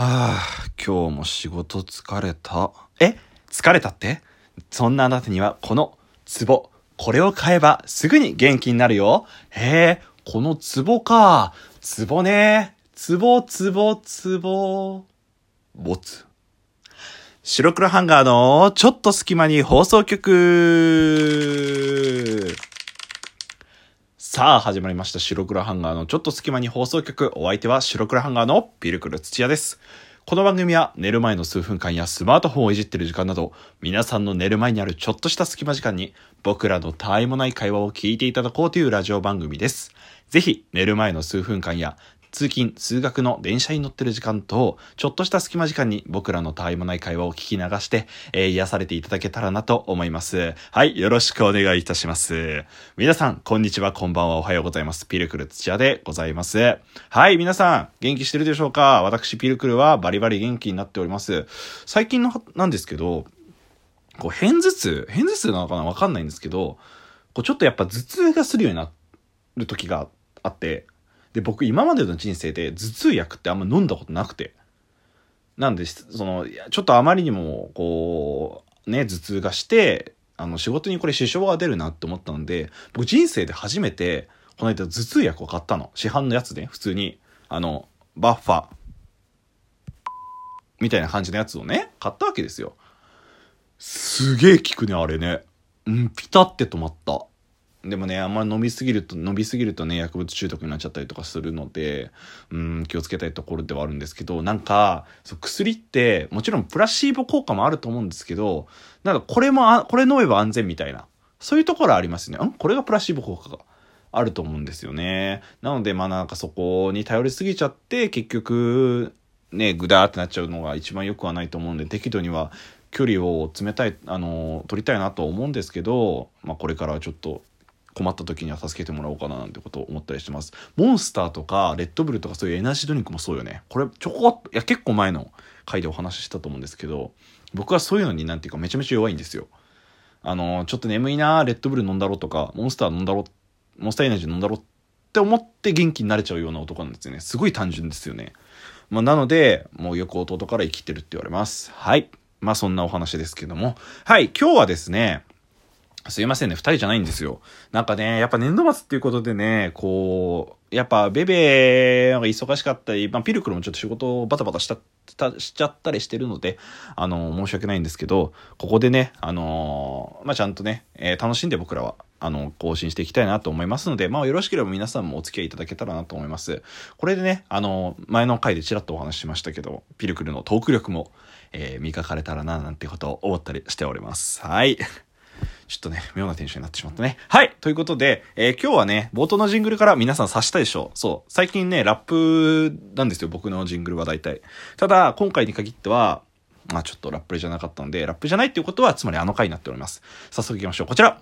はあ、今日も仕事疲れた。え疲れたって？そんなあなたにはこのツボ。これを買えばすぐに元気になるよ。へえ、このツボか。ツボね。ツボ、ツボ、ツボ。ボツ。白黒ハンガーのちょっと隙間に放送局。さあ、始まりました。白黒ハンガーのちょっと隙間に放送局。お相手は白黒ハンガーのピルクル土屋です。この番組は寝る前の数分間やスマートフォンをいじってる時間など、皆さんの寝る前にあるちょっとした隙間時間に、僕らのたわいもない会話を聞いていただこうというラジオ番組です。ぜひ、寝る前の数分間や、通勤、通学の電車に乗ってる時間と、ちょっとした隙間時間に僕らのたわいもない会話を聞き流して、えー癒されていただけたらなと思います。はい、よろしくお願いいたします。皆さん、こんにちは、こんばんは、おはようございます。ピルクル土屋でございます。はい、皆さん、元気してるでしょうか？私、ピルクルはバリバリ元気になっております。最近の、なんですけど、こう、偏頭痛、偏頭痛なのかな？わかんないんですけど、こう、ちょっとやっぱ頭痛がするようになる時があって、で、僕今までの人生で頭痛薬ってあんま飲んだことなくて。なんで、その、ちょっとあまりにも、こう、ね、頭痛がして、あの、仕事にこれ支障が出るなって思ったので、僕人生で初めて、この間頭痛薬を買ったの。市販のやつで、普通に、あの、バッファ、みたいな感じのやつをね、買ったわけですよ。すげえ効くね、あれね。うん、ピタって止まった。でもね、あんまり飲みすぎると、飲みすぎるとね、薬物中毒になっちゃったりとかするので、うん、気をつけたいところではあるんですけど、なんか、そう薬って、もちろんプラシーボ効果もあると思うんですけど、なんかこれもあ、これ飲めば安全みたいな、そういうところありますね。んこれがプラシーボ効果があると思うんですよね。なので、まあなんかそこに頼りすぎちゃって、結局、ね、ぐだーってなっちゃうのが一番良くはないと思うんで、適度には距離を詰めたい、あの、取りたいなと思うんですけど、まあこれからはちょっと、困った時には助けてもらおうかななんてことを思ったりしてます。モンスターとかレッドブルとかそういうエナジードリンクもそうよね。これちょこっと、いや結構前の回でお話ししたと思うんですけど、僕はそういうのになんていうかめちゃめちゃ弱いんですよ。あの、ちょっと眠いなレッドブル飲んだろとか、モンスター飲んだろう、モンスターエナジー飲んだろって思って元気になれちゃうような男なんですよね。すごい単純ですよね。まあ、なので、もうよく弟から生きてるって言われます。はい。まあそんなお話ですけども。はい、今日はですね、すいませんね、二人じゃないんですよ。なんかね、やっぱ年度末っていうことでね、こう、やっぱベベが忙しかったり、まあピルクルもちょっと仕事をバタバタした、しちゃったりしてるので、あの、申し訳ないんですけど、ここでね、あのまあちゃんとね、えー楽しんで僕らは、あの、更新していきたいなと思いますので、まあよろしければ皆さんもお付き合いいただけたらなと思います。これでね、あの、前の回でちらっとお話ししましたけど、ピルクルのトーク力も、えー磨かれたらな、なんてことを思ったりしております。はい。ちょっとね、妙なテンションになってしまったね。はいということで、えー今日はね、冒頭のジングルから皆さん察したでしょうそう。最近ね、ラップなんですよ、僕のジングルは大体。ただ、今回に限っては、まあちょっとラップじゃなかったんで、ラップじゃないっていうことは、つまりあの回になっております。早速行きましょう。こちら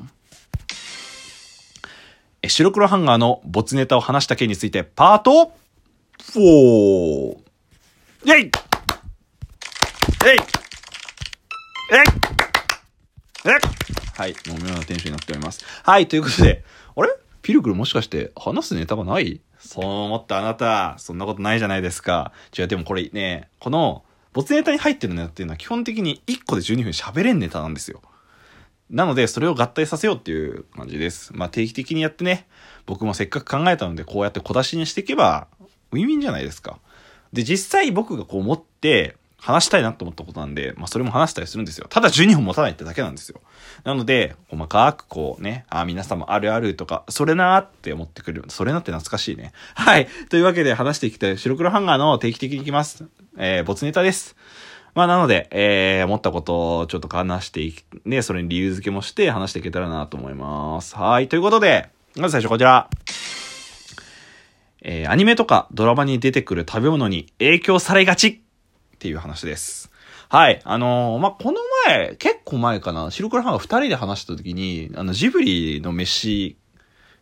え白黒ハンガーの没ネタを話した件について、パート 4! イェイえいえいえはい。もう妙なテンションになっております。はい。ということで、あれ？ピルクルもしかして話すネタがない？そう思ったあなた、そんなことないじゃないですか。違う、でもこれね、この、没ネタに入ってるネタっていうのは基本的に1個で12分喋れんネタなんですよ。なので、それを合体させようっていう感じです。まあ、定期的にやってね、僕もせっかく考えたので、こうやって小出しにしていけば、ウィンウィンじゃないですか。で、実際僕がこう持って、話したいなと思ったことなんで、まあ、それも話したりするんですよ。ただ12分持たないってだけなんですよ。なので、細かくこうね、あ、皆さんもあるあるとか、それなーって思ってくれる。それなって懐かしいね。はい。というわけで話していきたい白黒ハンガーの定期的にいきます。えー、没ネタです。まあなので、えー、思ったことをちょっと話していき、ね、それに理由付けもして話していけたらなと思います。はい。ということで、まず最初こちら。えー、アニメとかドラマに出てくる食べ物に影響されがちっていう話です。はい。あのーまあ、この前、結構前かな、白黒ハンガー二人で話した時に、あの、ジブリの飯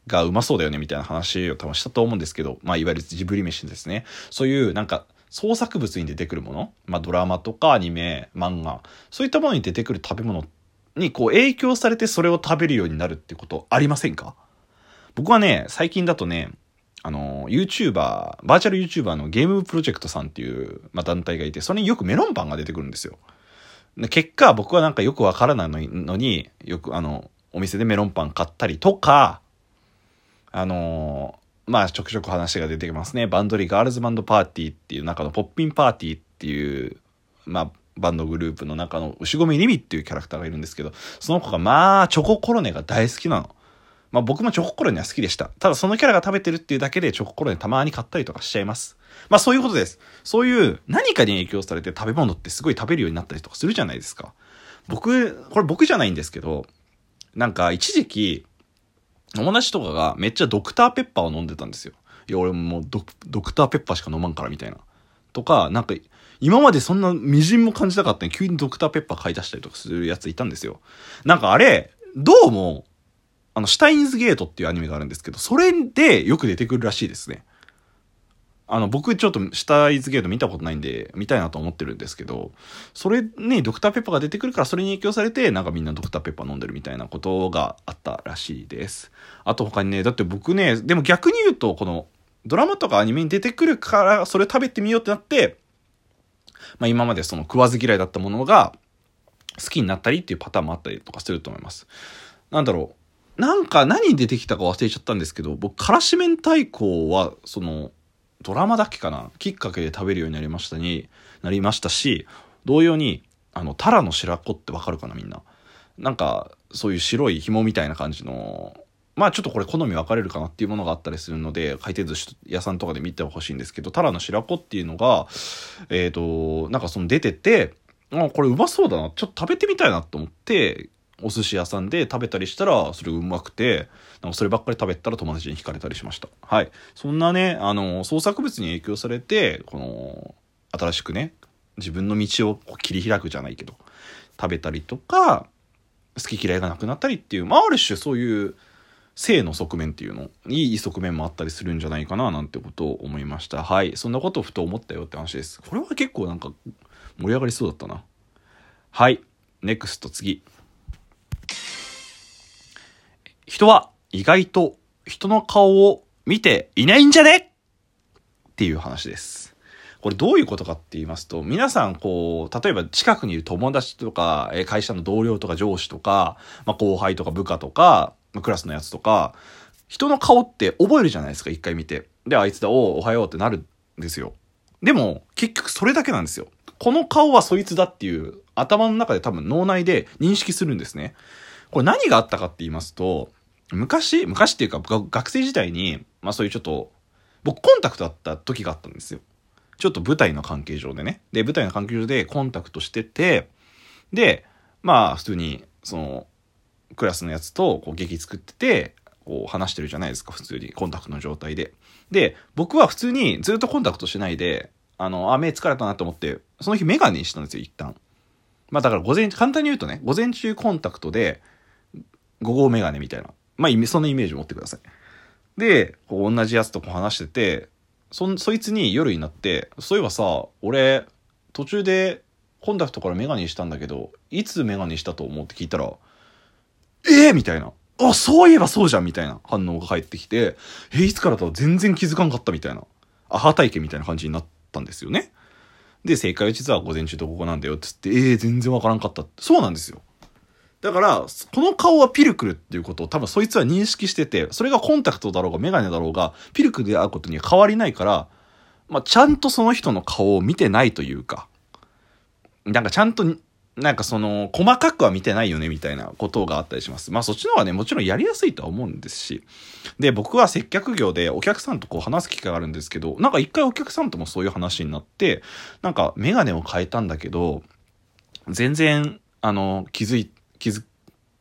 がうまそうだよねみたいな話を多分したと思うんですけど、まあ、いわゆるジブリ飯ですね。そういう、なんか、創作物に出てくるもの、まあ、ドラマとかアニメ、漫画、そういったものに出てくる食べ物にこう影響されてそれを食べるようになるってことありませんか？僕はね、最近だとね、あの、YouTuber、バーチャル YouTuber のゲームプロジェクトさんっていう、まあ、団体がいて、それによくメロンパンが出てくるんですよ。で結果、僕はなんかよくわからないのに、よくあの、お店でメロンパン買ったりとか、あのまあ、ちょくちょく話が出てきますね。バンドリーガールズバンドパーティーっていう中のポッピンパーティーっていう、まあ、バンドグループの中の牛込リミっていうキャラクターがいるんですけど、その子がまあ、チョココロネが大好きなの。まあ僕もチョココロネは好きでした。ただそのキャラが食べてるっていうだけでチョココロネたまに買ったりとかしちゃいます。まあそういうことです。そういう何かに影響されて食べ物ってすごい食べるようになったりとかするじゃないですか。僕、これ僕じゃないんですけど、なんか一時期、友達とかがめっちゃドクターペッパーを飲んでたんですよ。いや、俺もうドクターペッパーしか飲まんからみたいな。とか、なんか、今までそんな微塵も感じなかったのに急にドクターペッパー買い出したりとかするやついたんですよ。なんかあれ、どうも、あの、シュタインズゲートっていうアニメがあるんですけど、それでよく出てくるらしいですね。あの、僕ちょっとシュタインズゲート見たことないんで、見たいなと思ってるんですけど、それにドクターペッパーが出てくるからそれに影響されて、なんかみんなドクターペッパー飲んでるみたいなことがあったらしいです。あと他にね、だって僕ね、でも逆に言うと、この、ドラマとかアニメに出てくるから、それ食べてみようってなって、まあ今までその食わず嫌いだったものが好きになったりっていうパターンもあったりとかすると思います。なんだろう。なんか何に出てきたか忘れちゃったんですけど、僕、からし明太子は、その、ドラマだっけかなきっかけで食べるようになりましたに、なりましたし、同様に、あの、タラの白子ってわかるかなみんな。なんか、そういう白い紐みたいな感じのまあちょっとこれ好み分かれるかなっていうものがあったりするので、回転寿司屋さんとかで見てほしいんですけど、タラの白子っていうのが、えっ、ー、と、なんかその出てて、あ、これうまそうだな。ちょっと食べてみたいなと思って、お寿司屋さんで食べたりしたら、それうまくて、なんかそればっかり食べたら友達に惹かれたりしました。はい。そんなね、あの、創作物に影響されて、この、新しくね、自分の道を切り開くじゃないけど、食べたりとか、好き嫌いがなくなったりっていう、まあある種そういう、性の側面っていうのいい側面もあったりするんじゃないかななんてことを思いました。はい。そんなことをふと思ったよって話です。これは結構なんか盛り上がりそうだったな。はい。ネクスト次。人は意外と人の顔を見ていないんじゃね？っていう話ですこれどういうことかって言いますと、皆さんこう、例えば近くにいる友達とか、会社の同僚とか上司とか、まあ、後輩とか部下とか、クラスのやつとか、人の顔って覚えるじゃないですか、一回見て。で、あいつだ、おお、おはようってなるんですよ。でも、結局それだけなんですよ。この顔はそいつだっていう、頭の中で多分脳内で認識するんですね。これ何があったかって言いますと、昔、昔っていうか学生時代に、まあそういうちょっと、僕コンタクトだった時があったんですよ。ちょっと舞台の関係上でね。で、舞台の関係上でコンタクトしてて、で、まあ普通に、その、クラスのやつとこう劇作ってて、こう話してるじゃないですか、普通に。コンタクトの状態で。で、僕は普通にずっとコンタクトしないで、あの、あ、目疲れたなと思って、その日メガネにしたんですよ、一旦。まあだから午前、簡単に言うとね、午前中コンタクトで、午後メガネみたいな。まあ、そのイメージ持ってください。で、こう同じやつとこう話してて、そ、そいつに夜になって、そういえばさ、俺、途中でコンタクトからメガネしたんだけど、いつメガネしたと思うって聞いたら、えー、みたいな。あ、そういえばそうじゃんみたいな反応が返ってきて、えー、いつからと全然気づかんかったみたいな。アハ体験みたいな感じになったんですよね。で、正解は実は午前中とここなんだよって言って、えー、全然わからんかったって。そうなんですよ。だから、この顔はピルクルっていうことを多分そいつは認識してて、それがコンタクトだろうがメガネだろうが、ピルクルで会うことには変わりないから、まあ、ちゃんとその人の顔を見てないというか、なんかちゃんとなんかその、細かくは見てないよねみたいなことがあったりします。まあそっちの方がね、もちろんやりやすいとは思うんですし。で、僕は接客業でお客さんとこう話す機会があるんですけど、なんか一回お客さんともそういう話になって、なんかメガネを変えたんだけど、全然、あの、気づい、気づ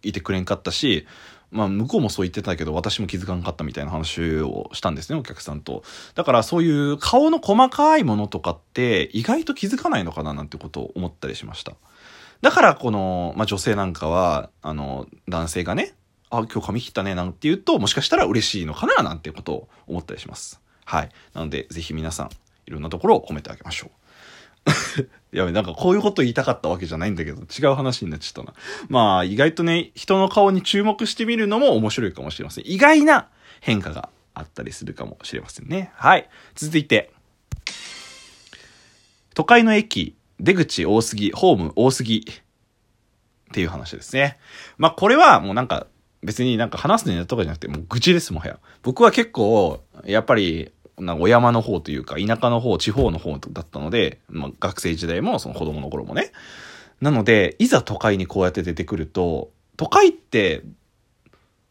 いてくれんかったし、まあ、向こうもそう言ってたけど、私も気づかんかったみたいな話をしたんですね、お客さんと。だからそういう顔の細かいものとかって意外と気づかないのかななんてことを思ったりしました。だからこの、まあ、女性なんかは、あの、男性がね、あ、今日髪切ったね、なんて言うと、もしかしたら嬉しいのかな、なんていうことを思ったりします。はい。なので、ぜひ皆さん、いろんなところを褒めてあげましょう。やべ、なんかこういうこと言いたかったわけじゃないんだけど、違う話になっちゃったな。まあ、意外とね、人の顔に注目してみるのも面白いかもしれません。意外な変化があったりするかもしれませんね。はい。続いて。都会の駅、出口多すぎ、ホーム多すぎ。っていう話ですね。まあ、これはもうなんか、別になんか話すネタとかじゃなくて、もう愚痴です、もはや。僕は結構、やっぱり、なんかお山の方というか、田舎の方、地方の方だったので、まあ、学生時代も、その子供の頃もね。なので、いざ都会にこうやって出てくると、都会って、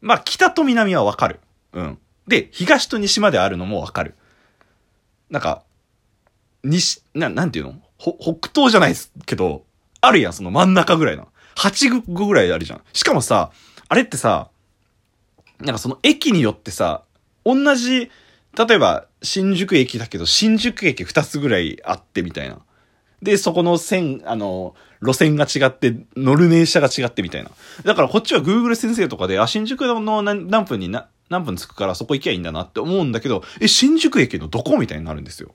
まあ、北と南はわかる。うん。で、東と西まであるのもわかる。なんか、西、な、なんていうの、北東じゃないですけど、あるやん、その真ん中ぐらいの。8個ぐらいあるじゃん。しかもさ、あれってさ、なんかその駅によってさ、同じ、例えば、新宿駅だけど、新宿駅2つぐらいあってみたいな。で、そこの線、あの、路線が違って、乗る電車が違ってみたいな。だからこっちは Google 先生とかで、あ、新宿の何分にな、何分着くからそこ行きゃいいんだなって思うんだけど、え、新宿駅のどこみたいになるんですよ。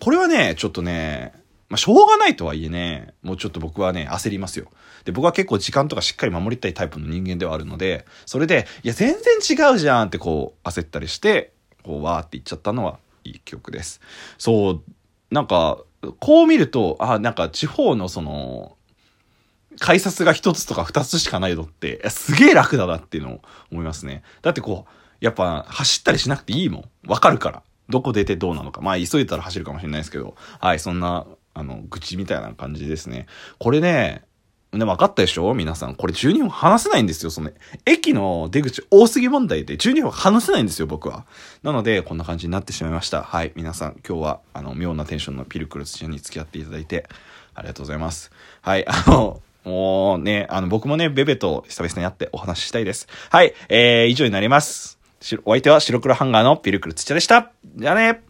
これはね、ちょっとね、まあ、しょうがないとはいえね、もうちょっと僕はね、焦りますよ。で、僕は結構時間とかしっかり守りたいタイプの人間ではあるので、それで、いや、全然違うじゃんってこう、焦ったりして、こう、わーって言っちゃったのはいい記憶です。そう、なんか、こう見ると、あ、なんか地方のその、改札が一つとか二つしかないのって、すげえ楽だなっていうのを思いますね。だってこう、やっぱ走ったりしなくていいもん。わかるから。どこ出てどうなのか。まあ急いだら走るかもしれないですけど。はい、そんな、あの、愚痴みたいな感じですね。これね、で、分かったでしょ？皆さん。これ12分話せないんですよ。その、駅の出口多すぎ問題で12分話せないんですよ、僕は。なので、こんな感じになってしまいました。はい。皆さん、今日は、あの、妙なテンションのピルクル土屋に付き合っていただいて、ありがとうございます。はい。あの、もうね、あの、僕もね、ベベと久々に会ってお話ししたいです。はい。えー、以上になります。お相手は白黒ハンガーのピルクル土屋でした。じゃあね